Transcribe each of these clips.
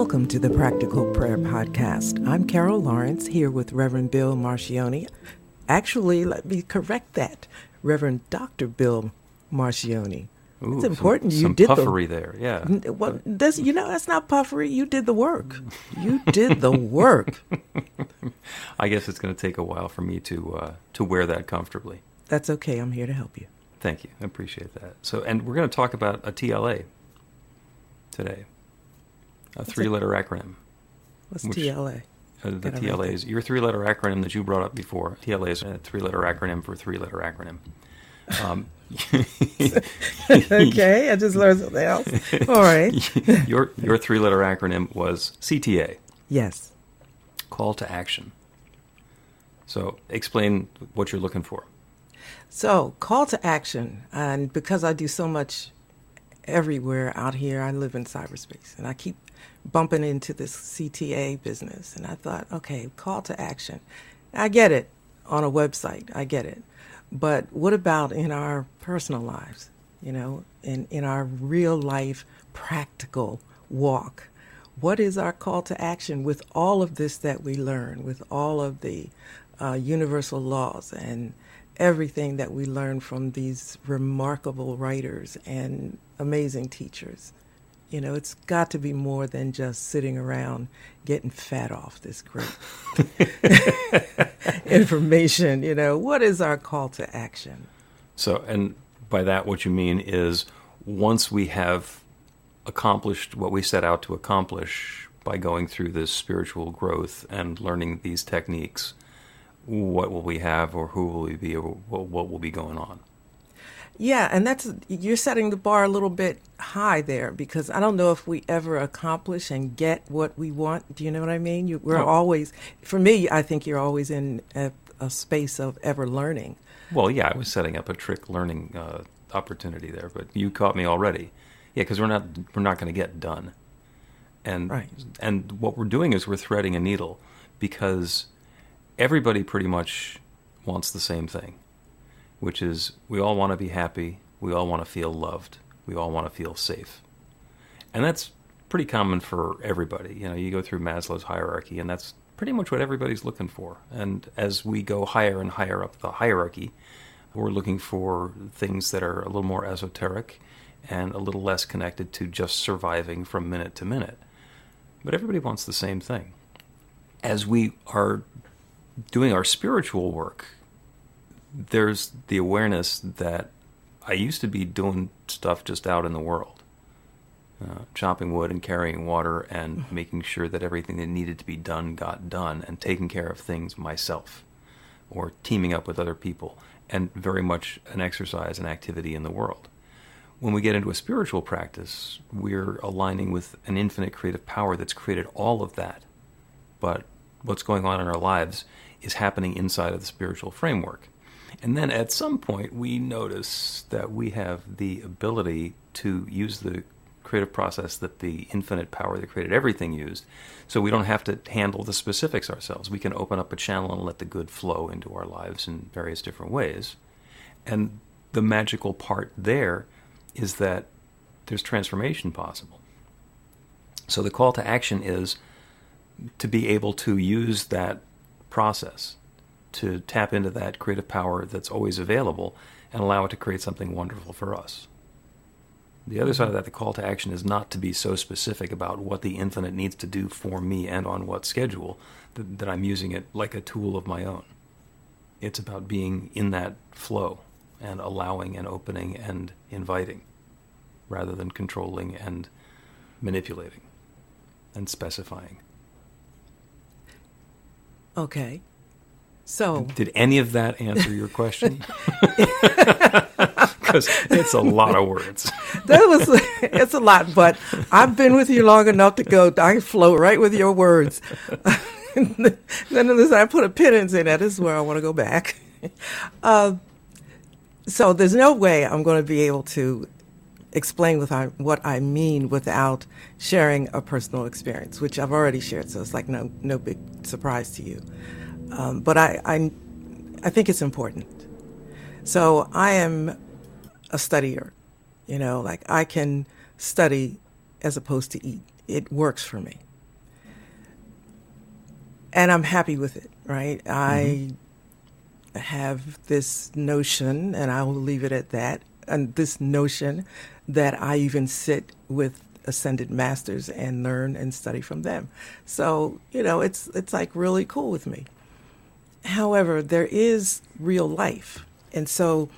Welcome to the Practical Prayer Podcast. I'm Carol Lawrence here with Reverend Bill Marcioni. Actually, let me correct that. Reverend Dr. Bill Marcioni. Ooh, it's important some, you some did puffery the, there. Yeah. Well, that's, you know, that's not puffery. You did the work. You did the work. I guess it's going to take a while for me to uh, to wear that comfortably. That's okay. I'm here to help you. Thank you. I appreciate that. So, and we're going to talk about a TLA today, a three-letter acronym. What's Which- TLA? Uh, the TLA is your three-letter acronym that you brought up before. TLA is a three-letter acronym for three-letter acronym. Um, okay, I just learned something else. All right. your your three-letter acronym was CTA, Yes. Call to Action. So, explain what you're looking for. So, call to action. And because I do so much everywhere out here, I live in cyberspace and I keep bumping into this CTA business. And I thought, okay, call to action. I get it on a website, I get it. But what about in our personal lives? You know, in, in our real life, practical walk? What is our call to action with all of this that we learn, with all of the uh, universal laws and everything that we learn from these remarkable writers and amazing teachers? You know, it's got to be more than just sitting around getting fat off this great information. You know, what is our call to action? So, and by that, what you mean is once we have accomplished what we set out to accomplish by going through this spiritual growth and learning these techniques, what will we have, or who will we be, or what what will be going on? Yeah, and that's you're setting the bar a little bit high there because I don't know if we ever accomplish and get what we want. Do you know what I mean? You, we're Oh. always, for me, I think you're always in a, a space of ever learning. Well, yeah, I was setting up a trick learning uh, opportunity there, but you caught me already. Yeah, because we're not we're not going to get done, and Right. and what we're doing is we're threading a needle because everybody pretty much wants the same thing, which is we all want to be happy, we all want to feel loved, we all want to feel safe, and that's pretty common for everybody. You know, you go through Maslow's hierarchy, and that's pretty much what everybody's looking for. And as we go higher and higher up the hierarchy, we're looking for things that are a little more esoteric and a little less connected to just surviving from minute to minute. But everybody wants the same thing. As we are doing our spiritual work, there's the awareness that I used to be doing stuff just out in the world, uh, chopping wood and carrying water and making sure that everything that needed to be done got done and taking care of things myself or teaming up with other people and very much an exercise and activity in the world. When we get into a spiritual practice, we're aligning with an infinite creative power that's created all of that. But what's going on in our lives is happening inside of the spiritual framework. And then at some point, we notice that we have the ability to use the creative process that the infinite power that created everything used. So we don't have to handle the specifics ourselves. We can open up a channel and let the good flow into our lives in various different ways. And the magical part there is that there's transformation possible. So the call to action is to be able to use that process to tap into that creative power that's always available and allow it to create something wonderful for us. The other side of that, the call to action, is not to be so specific about what the infinite needs to do for me and on what schedule that, that I'm using it like a tool of my own. It's about being in that flow and allowing and opening and inviting rather than controlling and manipulating and specifying. Okay. So, Did any of that answer your question? Because it's a lot of words. that was it's a lot, but I've been with you long enough to go. I flow right with your words. then as I put a pin in say that this is where I want to go back. Uh, so there's no way I'm going to be able to explain what I, what I mean without sharing a personal experience, which I've already shared. So it's like no no big surprise to you. Um, but I, I I think it's important. So I am a studier. You know, like I can study as opposed to eat. It works for me. And I'm happy with it, right? I have this notion, and I will leave it at that, and this notion that I even sit with ascended masters and learn and study from them. So, you know, it's it's like really cool with me. However, there is real life. And so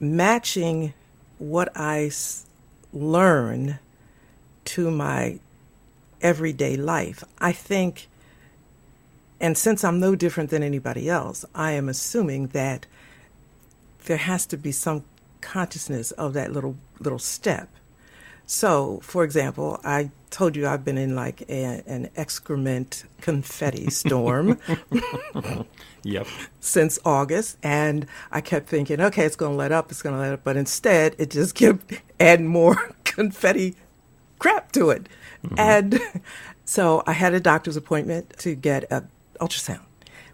matching what I s- learn to my everyday life, I think, and since I'm no different than anybody else, I am assuming that there has to be some consciousness of that little little step. So, for example, I told you I've been in like a, an excrement confetti storm Yep. since August, and I kept thinking, okay, it's going to let up, it's going to let up, but instead it just kept adding more confetti crap to it, mm-hmm. and so I had a doctor's appointment to get an ultrasound,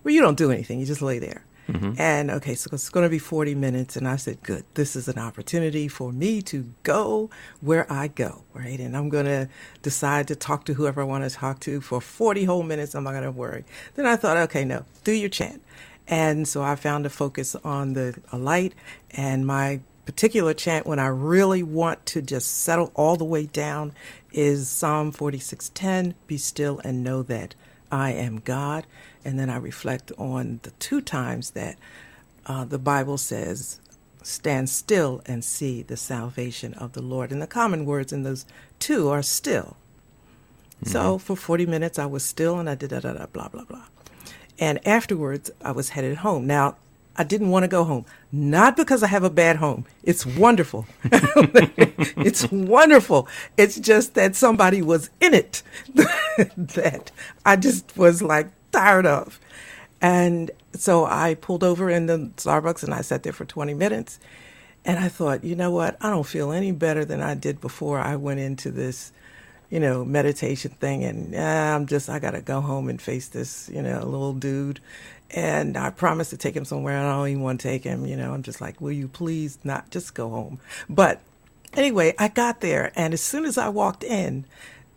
Well, you don't do anything, you just lay there. Mm-hmm. And okay, so it's going to be 40 minutes. And I said, good, this is an opportunity for me to go where I go, right? And I'm going to decide to talk to whoever I want to talk to for 40 whole minutes. I'm not going to worry. Then I thought, okay, no, do your chant. And so I found a focus on the light and my particular chant when I really want to just settle all the way down is Psalm 46:10, be still and know that I am God. And then I reflect on the two times that uh, the Bible says, stand still and see the salvation of the Lord. And the common words in those two are still. So for 40 minutes, I was still and I did da da da, blah, blah, blah. And afterwards, I was headed home. Now, I didn't want to go home. Not because I have a bad home. It's wonderful. it's wonderful. It's just that somebody was in it that I just was like tired of. And so I pulled over in the Starbucks and I sat there for 20 minutes. And I thought, you know what? I don't feel any better than I did before I went into this, you know, meditation thing. And uh, I'm just, I got to go home and face this, you know, little dude. And I promised to take him somewhere. I don't even want to take him. You know, I'm just like, will you please not just go home? But anyway, I got there. And as soon as I walked in,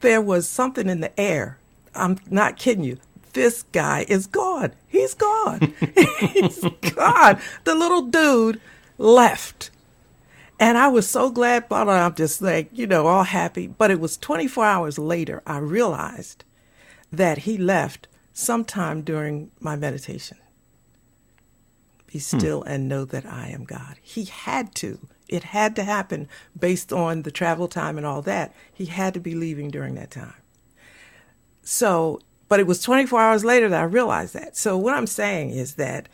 there was something in the air. I'm not kidding you. This guy is gone. He's gone. He's gone. The little dude left. And I was so glad, I'm just like, you know, all happy. But it was 24 hours later, I realized that he left sometime during my meditation. Be hmm. still and know that I am God. He had to. It had to happen based on the travel time and all that. He had to be leaving during that time. So, but it was 24 hours later that I realized that. So, what I'm saying is that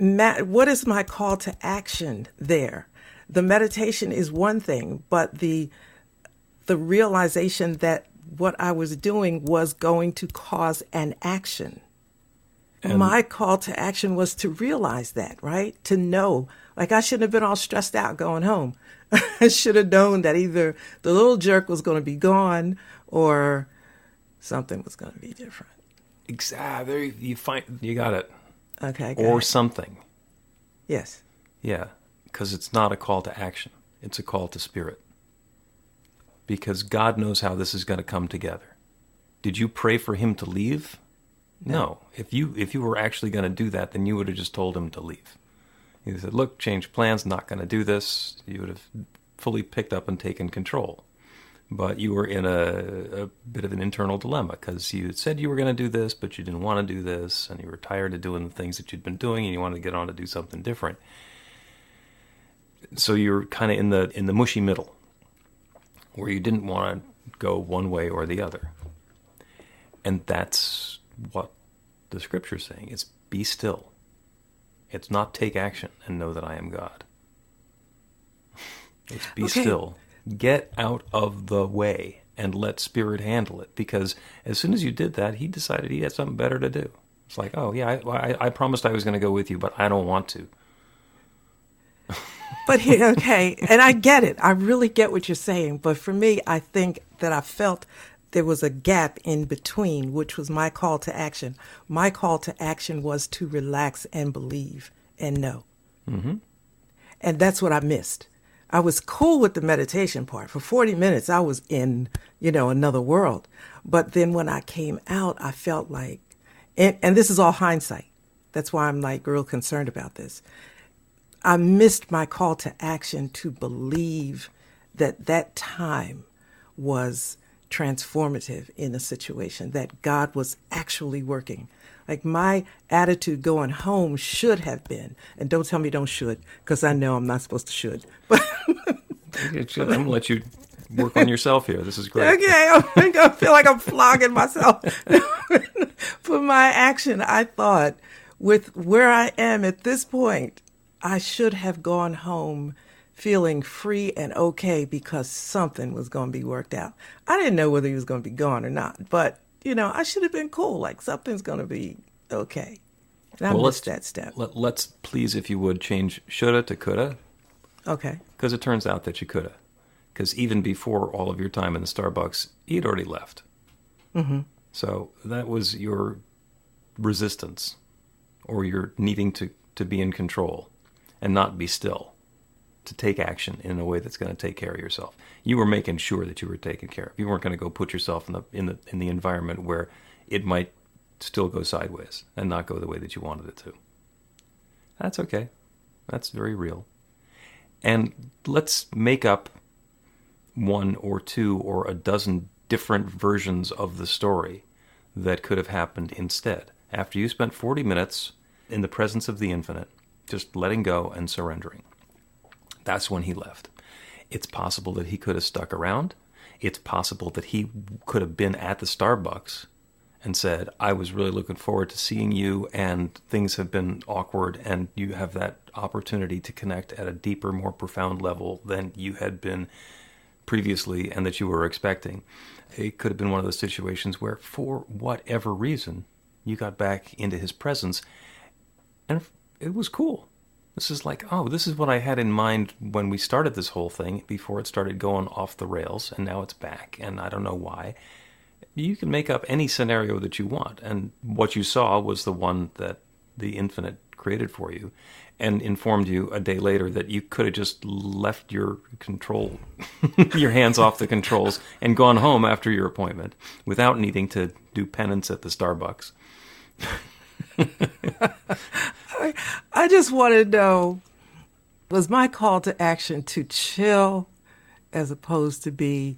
ma- what is my call to action there? The meditation is one thing, but the the realization that what I was doing was going to cause an action. my call to action was to realize that, right? To know. Like I shouldn't have been all stressed out going home. I should have known that either the little jerk was going to be gone or something was going to be different. Exactly. Ah, there you, you find you got it, Okay. go or ahead. something. yes. Yeah, because it's not a call to action; it's a call to spirit. Because God knows how this is going to come together. Did you pray for him to leave? No. If you if you were actually going to do that, then you would have just told him to leave. You said, "Look, change plans. Not going to do this." You would have fully picked up and taken control. But you were in a, a bit of an internal dilemma because you said you were going to do this, but you didn't want to do this, and you were tired of doing the things that you'd been doing, and you wanted to get on to do something different. So you're kind of in the in the mushy middle, where you didn't want to go one way or the other, and that's what the scripture's saying. It's be still. It's not take action and know that I am God. It's be Okay. still. Get out of the way and let Spirit handle it. Because as soon as you did that, he decided he had something better to do. It's like, oh, yeah, I, I, I promised I was going to go with you, but I don't want to. But here, okay, and I get it. I really get what you're saying. But for me, I think that I felt there was a gap in between, which was my call to action. My call to action was to relax and believe and know. Mm-hmm. And that's what I missed. I was cool with the meditation part. For 40 minutes, I was in, you know, another world. But then when I came out, I felt like, and, and this is all hindsight. That's why I'm like real concerned about this. I missed my call to action to believe that that time was transformative in a situation, that God was actually working. Like my attitude going home should have been, and don't tell me don't should, because I know I'm not supposed to should. But I'm going to let you work on yourself here. This is great. okay, I'm gonna feel like I'm flogging myself. For my action, I thought with where I am at this point, I should have gone home feeling free and okay because something was going to be worked out. I didn't know whether he was going to be gone or not, but you know, I should have been cool. Like something's going to be okay. And I Well, missed that step. Let, let's please, if you would, change shoulda to coulda, Okay. because it turns out that you coulda. Because even before all of your time in the Starbucks, you'd already left. Mm-hmm. So that was your resistance, or your needing to, to be in control and not be still, to take action in a way that's going to take care of yourself. You were making sure that you were taken care of. You weren't going to go put yourself in the in the in the environment where it might still go sideways and not go the way that you wanted it to. That's okay. That's very real. And let's make up one or two or a dozen different versions of the story that could have happened instead. After you spent 40 minutes in the presence of the infinite, just letting go and surrendering. That's when he left. It's possible that he could have stuck around. It's possible that he could have been at the Starbucks and said, I was really looking forward to seeing you, and things have been awkward, and you have that opportunity to connect at a deeper, more profound level than you had been previously and that you were expecting. It could have been one of those situations where, for whatever reason, you got back into his presence, and it was cool. This is like, oh, this is what I had in mind when we started this whole thing before it started going off the rails, and now it's back, and I don't know why you can make up any scenario that you want. And what you saw was the one that the infinite created for you and informed you a day later that you could have just left your control, your hands off the controls, and gone home after your appointment without needing to do penance at the Starbucks. I just want to know was my call to action to chill as opposed to be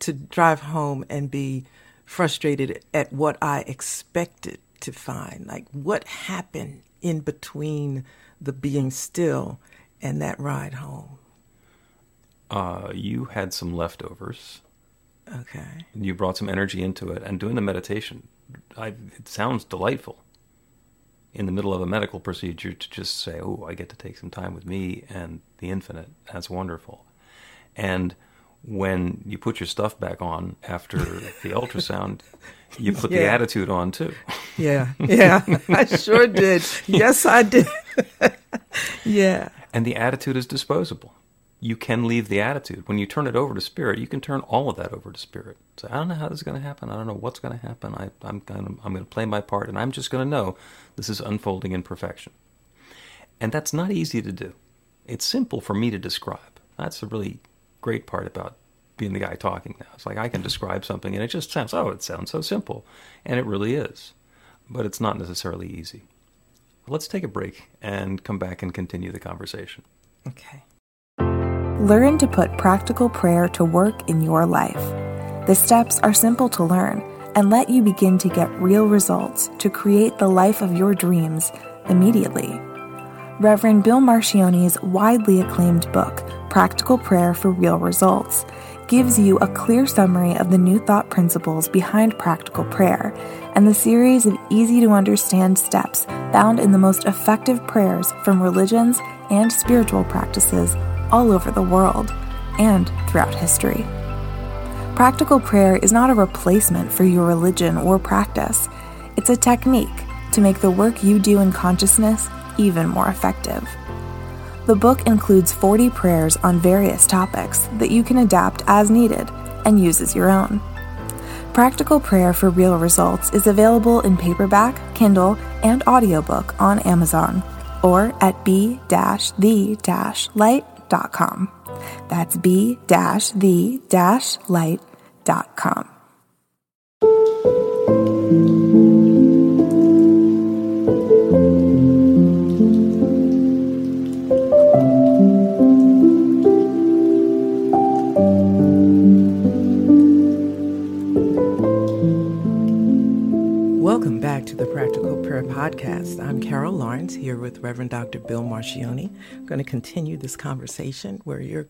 to drive home and be frustrated at what I expected to find? Like what happened in between the being still and that ride home? Uh, you had some leftovers. Okay. You brought some energy into it, and doing the meditation, I, it sounds delightful. In the middle of a medical procedure, to just say, "Oh, I get to take some time with me and the infinite." That's wonderful. And when you put your stuff back on after the ultrasound, you put the attitude on too. Yeah. Yeah. I sure did. Yes, I did. yeah. And the attitude is disposable. You can leave the attitude. When you turn it over to spirit, you can turn all of that over to spirit. Say, I don't know how this is going to happen. I don't know what's going to happen. I, I'm going to, play my part, and I'm just going to know this is unfolding in perfection. And that's not easy to do. It's simple for me to describe. That's a really great part about being the guy talking now. It's like I can describe something, and it just sounds, oh, it sounds so simple. And it really is. But it's not necessarily easy. Let's take a break and come back and continue the conversation. Okay. Learn to put practical prayer to work in your life. The steps are simple to learn and let you begin to get real results to create the life of your dreams immediately. Reverend Bill Marcioni's widely acclaimed book, Practical Prayer for Real Results, gives you a clear summary of the new thought principles behind practical prayer and the series of easy to understand steps found in the most effective prayers from religions and spiritual practices all over the world and throughout history. Practical prayer is not a replacement for your religion or practice, it's a technique to make the work you do in consciousness even more effective. The book includes 40 prayers on various topics that you can adapt as needed and use as your own. Practical Prayer for Real Results is available in paperback, Kindle, and audiobook on Amazon or at b-the-light.com. That's b-the-light.com. the Practical Prayer Podcast. I'm Carol Lawrence here with Reverend Dr. Bill Marcioni. I'm going to continue this conversation where you're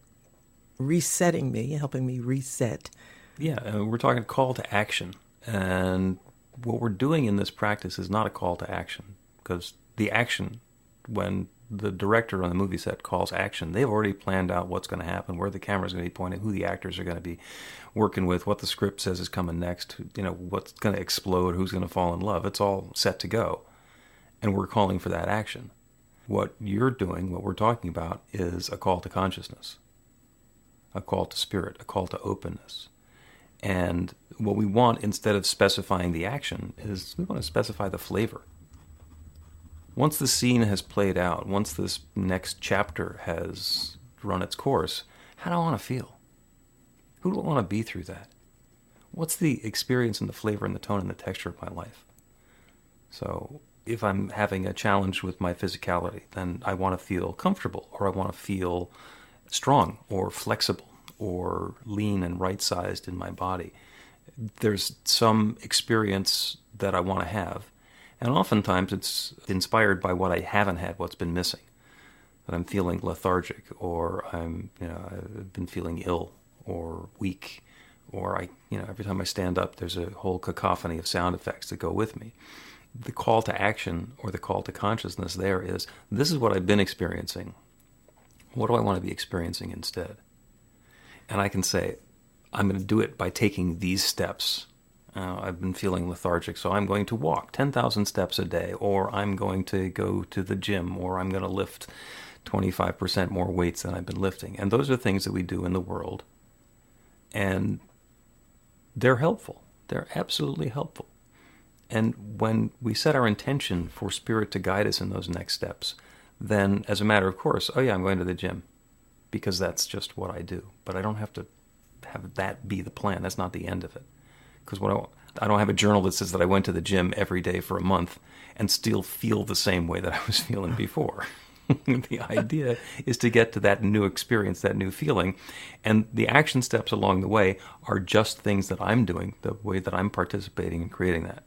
resetting me, helping me reset. Yeah, uh, we're talking call to action. And what we're doing in this practice is not a call to action because the action, when the director on the movie set calls action, they've already planned out what's going to happen, where the camera's going to be pointed, who the actors are going to be working with, what the script says is coming next, you know, what's going to explode, who's going to fall in love. It's all set to go. And we're calling for that action. What you're doing, what we're talking about, is a call to consciousness, a call to spirit, a call to openness. And what we want, instead of specifying the action, is we want to specify the flavor. Once the scene has played out, once this next chapter has run its course, how do I want to feel? Who do I want to be through that? What's the experience and the flavor and the tone and the texture of my life? So, if I'm having a challenge with my physicality, then I want to feel comfortable or I want to feel strong or flexible or lean and right sized in my body. There's some experience that I want to have. And oftentimes it's inspired by what I haven't had, what's been missing. That I'm feeling lethargic or I'm, you know, I've been feeling ill or weak or I, you know, every time I stand up, there's a whole cacophony of sound effects that go with me. The call to action or the call to consciousness there is this is what I've been experiencing. What do I want to be experiencing instead? And I can say, I'm going to do it by taking these steps. Uh, I've been feeling lethargic, so I'm going to walk 10,000 steps a day, or I'm going to go to the gym, or I'm going to lift 25% more weights than I've been lifting. And those are things that we do in the world and they're helpful. They're absolutely helpful. And when we set our intention for Spirit to guide us in those next steps, then as a matter of course, oh yeah, I'm going to the gym because that's just what I do. But I don't have to have that be the plan. That's not the end of it. Because what I, I don't have a journal that says that I went to the gym every day for a month and still feel the same way that I was feeling before. the idea is to get to that new experience, that new feeling. And the action steps along the way are just things that I'm doing, the way that I'm participating in creating that.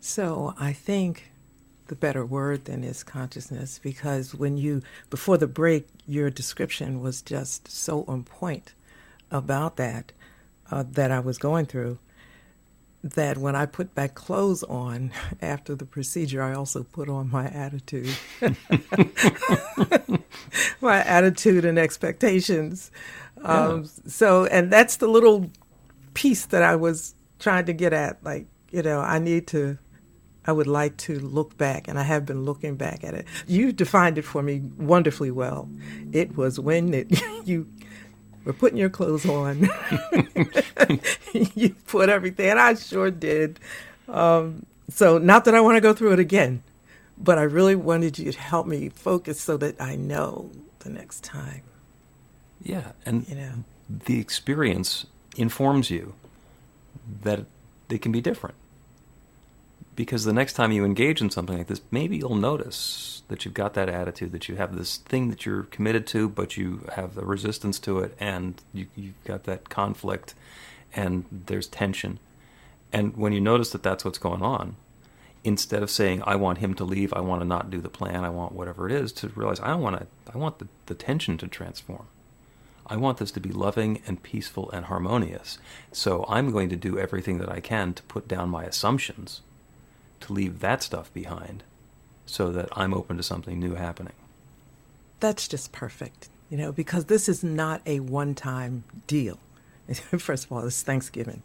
So I think the better word then is consciousness because when you, before the break, your description was just so on point about that, uh, that I was going through that when I put back clothes on after the procedure, I also put on my attitude. my attitude and expectations. Um, So, and that's the little piece that I was trying to get at. Like, you know, I need to, I would like to look back, and I have been looking back at it. You defined it for me wonderfully well. It was when it, you we're putting your clothes on. you put everything, and I sure did. Um, so, not that I want to go through it again, but I really wanted you to help me focus so that I know the next time. Yeah, and you know, the experience informs you that they can be different. Because the next time you engage in something like this, maybe you'll notice that you've got that attitude, that you have this thing that you're committed to, but you have the resistance to it, and you, you've got that conflict, and there's tension. And when you notice that that's what's going on, instead of saying I want him to leave, I want to not do the plan, I want whatever it is, to realize I don't want to. I want the, the tension to transform. I want this to be loving and peaceful and harmonious. So I'm going to do everything that I can to put down my assumptions, to leave that stuff behind, so that I'm open to something new happening. That's just perfect, you know, because this is not a one time deal. First of all, it's Thanksgiving.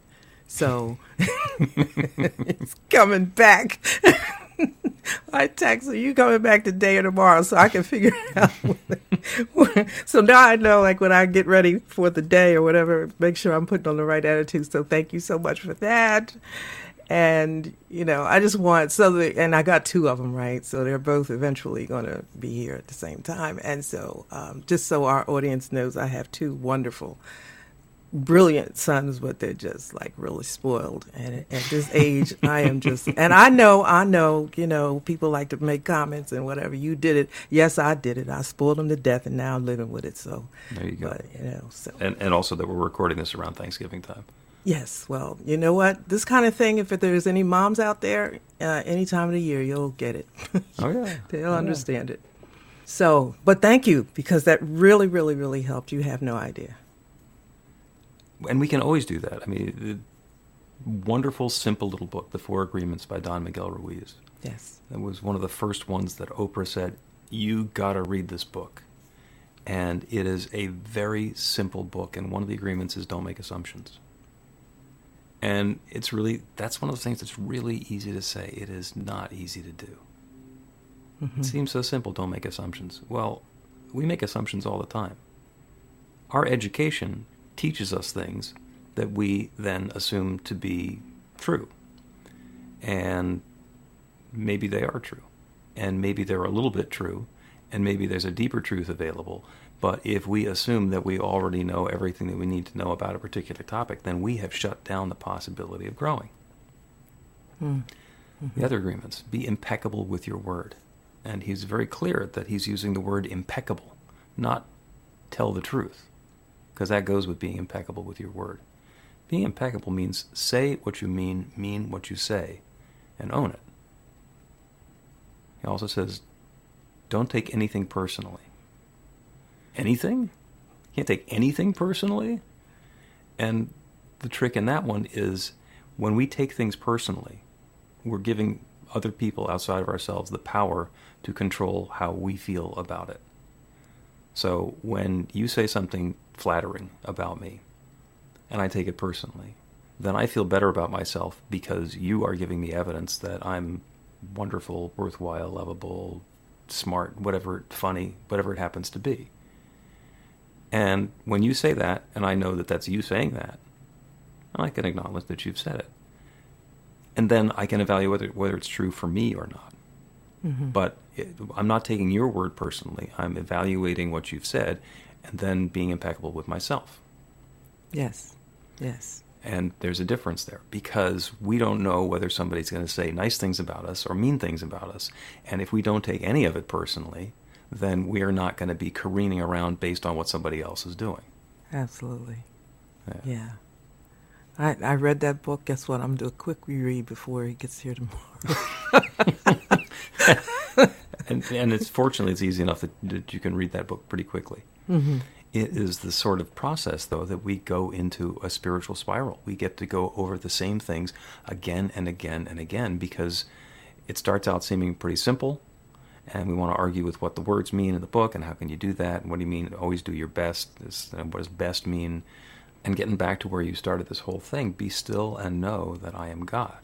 So it's coming back. I text you coming back today or tomorrow so I can figure out. so now I know, like, when I get ready for the day or whatever, make sure I'm putting on the right attitude. So thank you so much for that. And, you know, I just want, so, and I got two of them, right? So they're both eventually going to be here at the same time. And so, um, just so our audience knows, I have two wonderful brilliant sons, but they're just like really spoiled. And at this age, I am just, and I know, I know, you know, people like to make comments and whatever. You did it. Yes, I did it. I spoiled them to death, and now I'm living with it. So there you go. But, you know, so and and also that we're recording this around Thanksgiving time. Yes. Well, you know what? This kind of thing, if there's any moms out there, uh, any time of the year, you'll get it. oh yeah, they'll oh, understand yeah. it. So, but thank you because that really, really, really helped. You have no idea and we can always do that. I mean, wonderful, simple little book, The Four Agreements by Don Miguel Ruiz. Yes. That was one of the first ones that Oprah said, You got to read this book. And it is a very simple book, and one of the agreements is don't make assumptions. And it's really, that's one of those things that's really easy to say. It is not easy to do. Mm-hmm. It seems so simple, don't make assumptions. Well, we make assumptions all the time. Our education teaches us things that we then assume to be true. And maybe they are true. And maybe they're a little bit true. And maybe there's a deeper truth available. But if we assume that we already know everything that we need to know about a particular topic, then we have shut down the possibility of growing. Mm. Mm-hmm. The other agreements be impeccable with your word. And he's very clear that he's using the word impeccable, not tell the truth because that goes with being impeccable with your word. Being impeccable means say what you mean, mean what you say, and own it. He also says, don't take anything personally. Anything? You can't take anything personally? And the trick in that one is when we take things personally, we're giving other people outside of ourselves the power to control how we feel about it. So when you say something flattering about me and I take it personally, then I feel better about myself because you are giving me evidence that I'm wonderful, worthwhile, lovable, smart, whatever, funny, whatever it happens to be. And when you say that, and I know that that's you saying that, I can acknowledge that you've said it. And then I can evaluate whether, whether it's true for me or not. Mm-hmm. But it, I'm not taking your word personally. I'm evaluating what you've said and then being impeccable with myself. Yes. Yes. And there's a difference there because we don't know whether somebody's going to say nice things about us or mean things about us. And if we don't take any of it personally, then we are not going to be careening around based on what somebody else is doing. Absolutely. Yeah. yeah. I, I read that book. Guess what? I'm going to do a quick reread before he gets here tomorrow. and, and it's fortunately it's easy enough that, that you can read that book pretty quickly. Mm-hmm. It is the sort of process, though, that we go into a spiritual spiral. We get to go over the same things again and again and again because it starts out seeming pretty simple, and we want to argue with what the words mean in the book and how can you do that and what do you mean always do your best. This, what does best mean? And getting back to where you started this whole thing, be still and know that I am God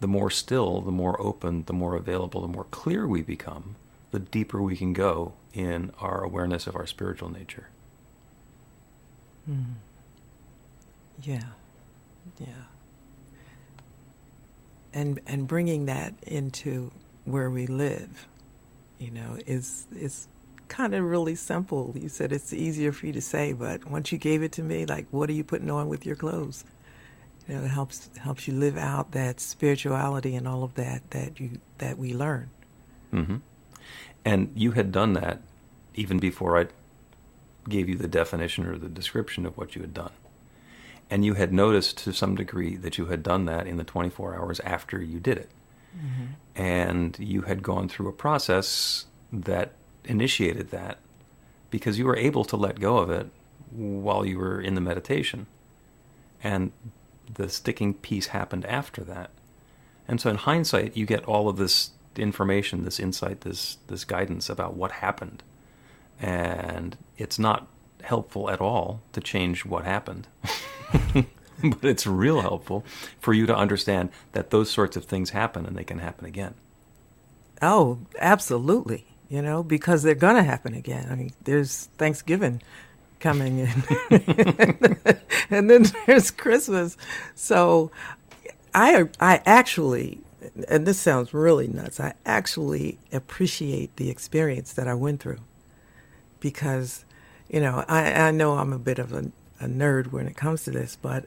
the more still, the more open, the more available, the more clear we become, the deeper we can go in our awareness of our spiritual nature. Mm. Yeah, yeah. And and bringing that into where we live, you know, is is kind of really simple. You said it's easier for you to say, but once you gave it to me, like, what are you putting on with your clothes? You know, it helps helps you live out that spirituality and all of that that you that we learn. Mm-hmm. And you had done that even before I gave you the definition or the description of what you had done. And you had noticed to some degree that you had done that in the 24 hours after you did it. Mm-hmm. And you had gone through a process that initiated that because you were able to let go of it while you were in the meditation. And the sticking piece happened after that. And so in hindsight, you get all of this information, this insight, this this guidance about what happened. And it's not helpful at all to change what happened. but it's real helpful for you to understand that those sorts of things happen and they can happen again. Oh, absolutely. You know, because they're going to happen again. I mean, there's Thanksgiving coming in, and then there's Christmas. So, I I actually, and this sounds really nuts. I actually appreciate the experience that I went through because, you know, I I know I'm a bit of a, a nerd when it comes to this, but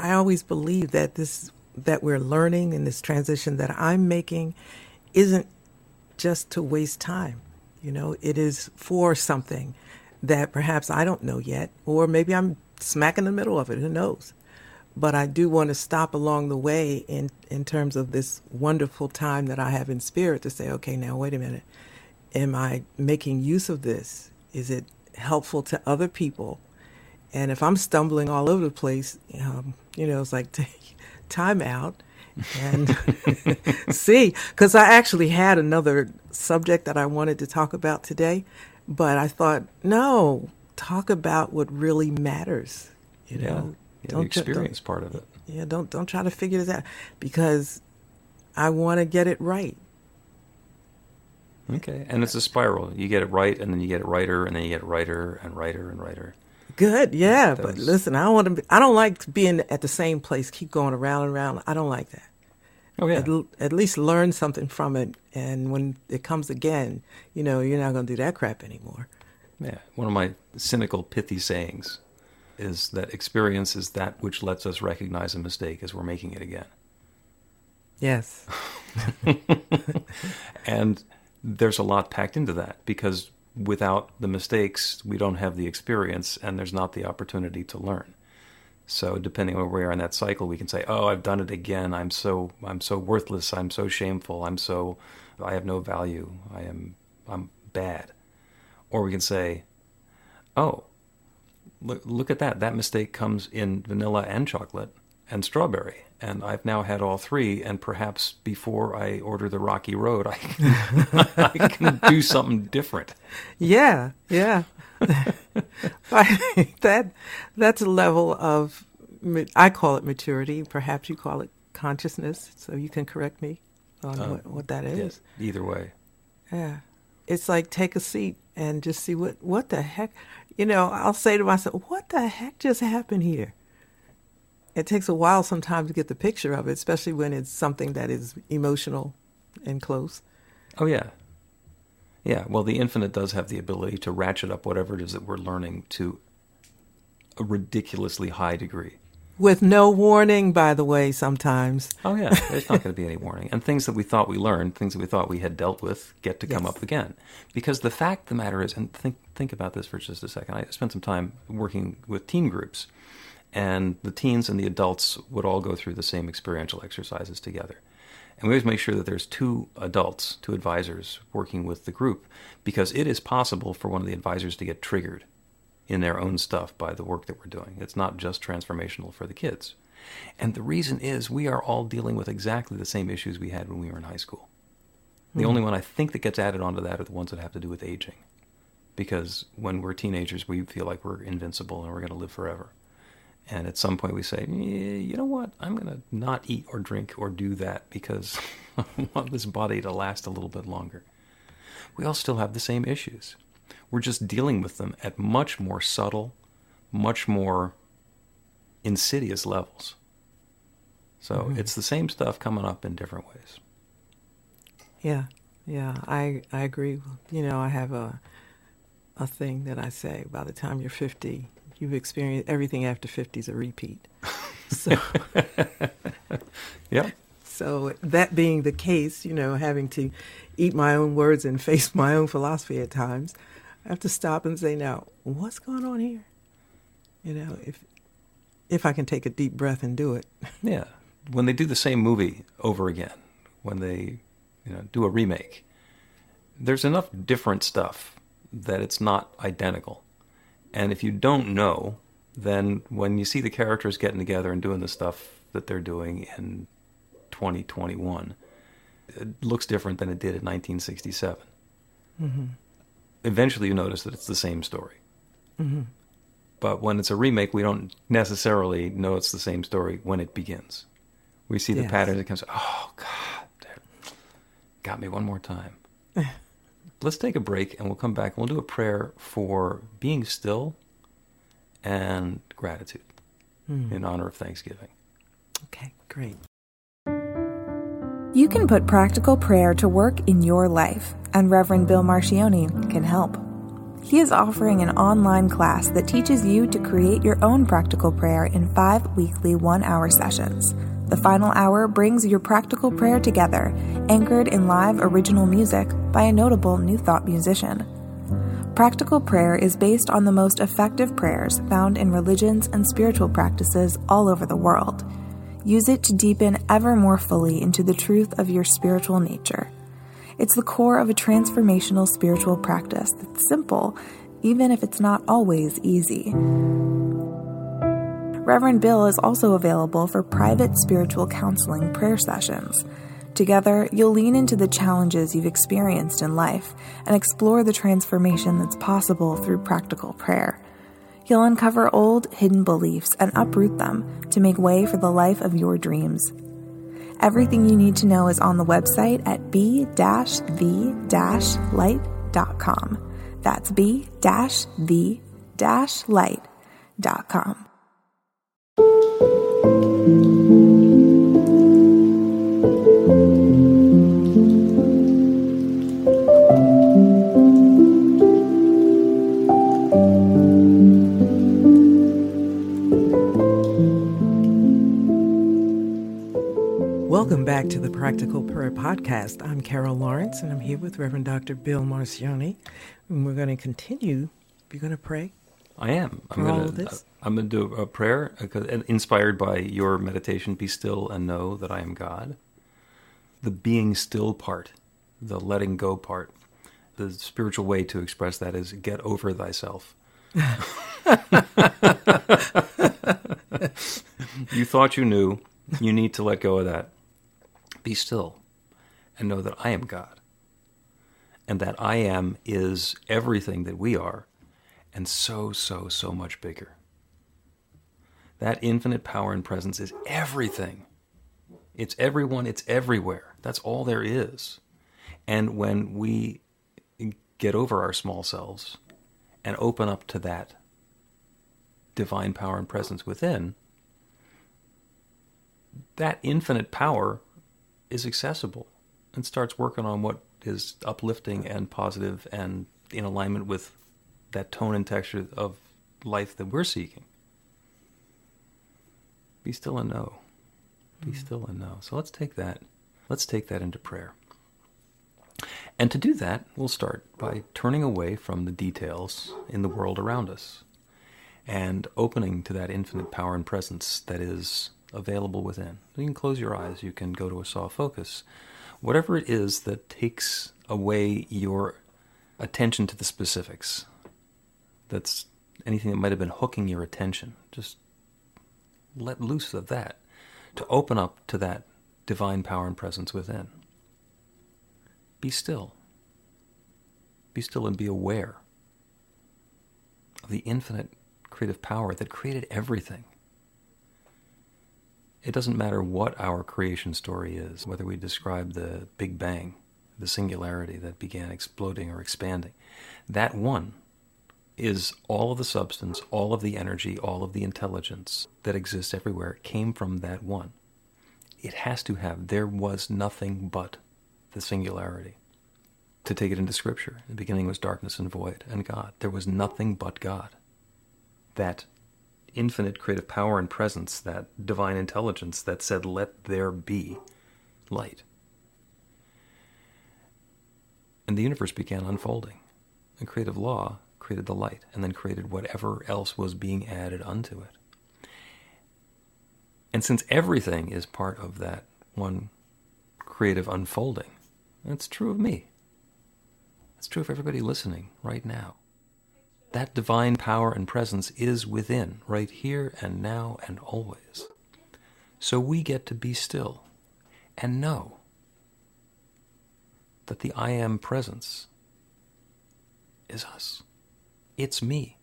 I always believe that this that we're learning in this transition that I'm making isn't just to waste time. You know, it is for something that perhaps I don't know yet, or maybe I'm smack in the middle of it. Who knows? But I do want to stop along the way in in terms of this wonderful time that I have in spirit to say, okay, now wait a minute, am I making use of this? Is it helpful to other people? And if I'm stumbling all over the place, um, you know, it's like time out and see, because I actually had another subject that I wanted to talk about today, but I thought, no, talk about what really matters. You yeah. know, yeah, don't, the experience part of it. Yeah, don't don't try to figure this out because I want to get it right. Okay, and it's a spiral. You get it right, and then you get it righter, and then you get it righter and righter and righter. Good, yeah. But listen, I don't want to. Be, I don't like being at the same place, keep going around and around. I don't like that. Oh yeah. At, at least learn something from it, and when it comes again, you know, you're not going to do that crap anymore. Yeah, one of my cynical, pithy sayings is that experience is that which lets us recognize a mistake as we're making it again. Yes. and there's a lot packed into that because without the mistakes, we don't have the experience and there's not the opportunity to learn. So depending on where we are in that cycle, we can say, "Oh, I've done it again. I'm so I'm so worthless. I'm so shameful. I'm so I have no value. I am I'm bad." Or we can say, "Oh, look look at that. That mistake comes in vanilla and chocolate and strawberry and I've now had all three. And perhaps before I order the Rocky Road, I can, I can do something different. Yeah, yeah. that that's a level of I call it maturity. Perhaps you call it consciousness. So you can correct me on um, what, what that is. Yeah, either way. Yeah, it's like take a seat and just see what what the heck. You know, I'll say to myself, "What the heck just happened here?" It takes a while sometimes to get the picture of it, especially when it's something that is emotional and close. Oh yeah, yeah. Well, the infinite does have the ability to ratchet up whatever it is that we're learning to a ridiculously high degree. With no warning, by the way, sometimes. Oh yeah, there's not going to be any warning, and things that we thought we learned, things that we thought we had dealt with, get to yes. come up again. Because the fact of the matter is, and think think about this for just a second. I spent some time working with teen groups and the teens and the adults would all go through the same experiential exercises together. And we always make sure that there's two adults, two advisors working with the group, because it is possible for one of the advisors to get triggered in their own stuff by the work that we're doing. It's not just transformational for the kids. And the reason is we are all dealing with exactly the same issues we had when we were in high school. The mm-hmm. only one I think that gets added onto that are the ones that have to do with aging. Because when we're teenagers, we feel like we're invincible and we're going to live forever. And at some point we say, you know what? I'm going to not eat or drink or do that because I want this body to last a little bit longer. We all still have the same issues. We're just dealing with them at much more subtle, much more insidious levels. So mm-hmm. it's the same stuff coming up in different ways. Yeah, yeah, I I agree. You know, I have a a thing that I say by the time you're 50, you've experienced everything after 50 is a repeat. So, Yeah. so that being the case, you know, having to eat my own words and face my own philosophy at times, I have to stop and say, now, what's going on here? You know, if if I can take a deep breath and do it. Yeah. When they do the same movie over again, when they, you know, do a remake, there's enough different stuff that it's not identical. And if you don't know, then when you see the characters getting together and doing the stuff that they're doing in 2021, it looks different than it did in 1967. Mm-hmm. Eventually, you notice that it's the same story. Mm-hmm. But when it's a remake, we don't necessarily know it's the same story when it begins. We see the Yes. pattern that comes, oh, God, got me one more time. Let's take a break and we'll come back and we'll do a prayer for being still and gratitude hmm. in honor of Thanksgiving. Okay, great. You can put practical prayer to work in your life, and Reverend Bill Marcioni can help. He is offering an online class that teaches you to create your own practical prayer in five weekly one hour sessions. The final hour brings your practical prayer together, anchored in live original music by a notable New Thought musician. Practical prayer is based on the most effective prayers found in religions and spiritual practices all over the world. Use it to deepen ever more fully into the truth of your spiritual nature. It's the core of a transformational spiritual practice that's simple, even if it's not always easy. Reverend Bill is also available for private spiritual counseling prayer sessions. Together, you'll lean into the challenges you've experienced in life and explore the transformation that's possible through practical prayer. You'll uncover old, hidden beliefs and uproot them to make way for the life of your dreams. Everything you need to know is on the website at b-the-light.com. That's b-the-light.com. Welcome back to the Practical Prayer Podcast. I'm Carol Lawrence, and I'm here with Reverend Dr. Bill Marcioni. And we're going to continue. You're going to pray? I am. I'm gonna. I'm gonna do a prayer uh, inspired by your meditation. Be still and know that I am God. The being still part, the letting go part. The spiritual way to express that is get over thyself. you thought you knew. You need to let go of that. Be still and know that I am God. And that I am is everything that we are and so, so, so much bigger. That infinite power and presence is everything. It's everyone, it's everywhere. That's all there is. And when we get over our small selves and open up to that divine power and presence within, that infinite power is accessible and starts working on what is uplifting and positive and in alignment with that tone and texture of life that we're seeking. Be still and know. Be hmm. still and know. So let's take that. Let's take that into prayer. And to do that, we'll start by turning away from the details in the world around us and opening to that infinite power and presence that is available within. You can close your eyes, you can go to a soft focus. Whatever it is that takes away your attention to the specifics, that's anything that might have been hooking your attention, just let loose of that to open up to that divine power and presence within. Be still. Be still and be aware of the infinite creative power that created everything. It doesn't matter what our creation story is, whether we describe the Big Bang, the singularity that began exploding or expanding. That one is all of the substance, all of the energy, all of the intelligence that exists everywhere came from that one. It has to have, there was nothing but the singularity. To take it into Scripture, in the beginning was darkness and void, and God. There was nothing but God. That infinite creative power and presence, that divine intelligence that said, Let there be light. And the universe began unfolding. And creative law created the light, and then created whatever else was being added unto it. And since everything is part of that one creative unfolding, that's true of me. That's true of everybody listening right now. That divine power and presence is within, right here and now and always. So we get to be still and know that the I am presence is us. It's me.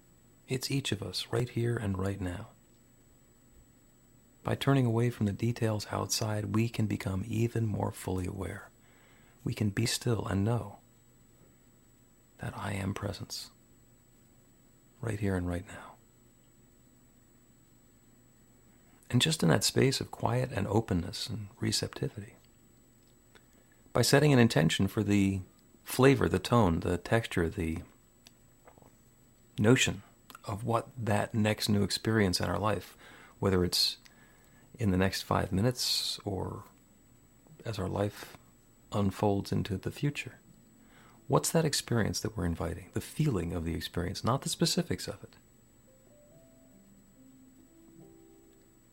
It's each of us right here and right now. By turning away from the details outside, we can become even more fully aware. We can be still and know that I am presence right here and right now. And just in that space of quiet and openness and receptivity, by setting an intention for the flavor, the tone, the texture, the notion of what that next new experience in our life, whether it's in the next five minutes or as our life unfolds into the future, What's that experience that we're inviting? The feeling of the experience, not the specifics of it.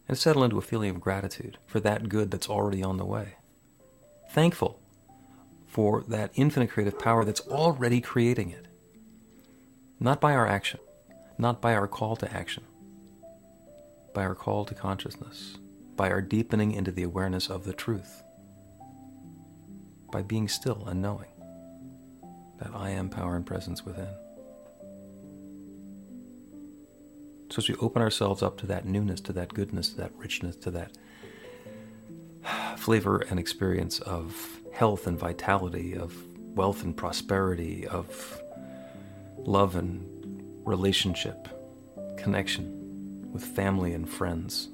And settle into a feeling of gratitude for that good that's already on the way. Thankful for that infinite creative power that's already creating it. Not by our action, not by our call to action, by our call to consciousness, by our deepening into the awareness of the truth, by being still and knowing that I am power and presence within. So as we open ourselves up to that newness, to that goodness, to that richness, to that flavor and experience of health and vitality, of wealth and prosperity, of love and relationship, connection with family and friends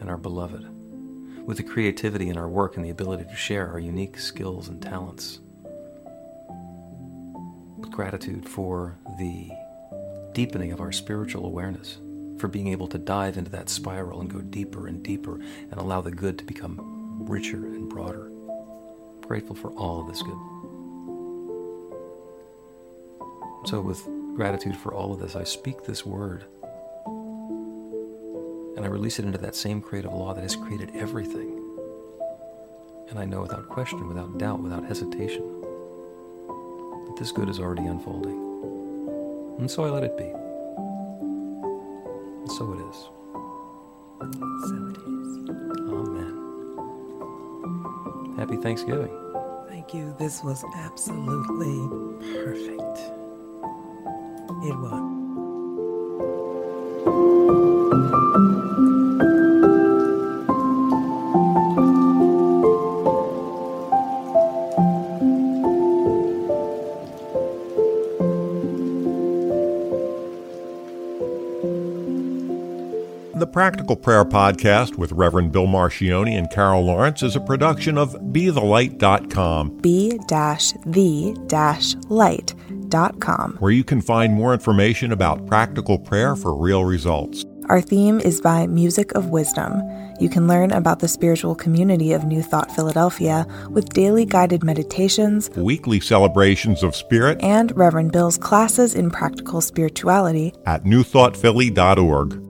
and our beloved, with the creativity in our work and the ability to share our unique skills and talents gratitude for the deepening of our spiritual awareness, for being able to dive into that spiral and go deeper and deeper and allow the good to become richer and broader. Grateful for all of this good. So, with gratitude for all of this, I speak this word and I release it into that same creative law that has created everything. And I know without question, without doubt, without hesitation that this good is already unfolding. And so I let it be. And so it is. So it is. Amen. Happy Thanksgiving. Thank you. This was absolutely perfect. It was. Practical Prayer Podcast with Reverend Bill Marcioni and Carol Lawrence is a production of BeTheLight.com. Where you can find more information about practical prayer for real results. Our theme is by Music of Wisdom. You can learn about the spiritual community of New Thought Philadelphia with daily guided meditations, weekly celebrations of spirit, and Reverend Bill's classes in practical spirituality at newthoughtphilly.org.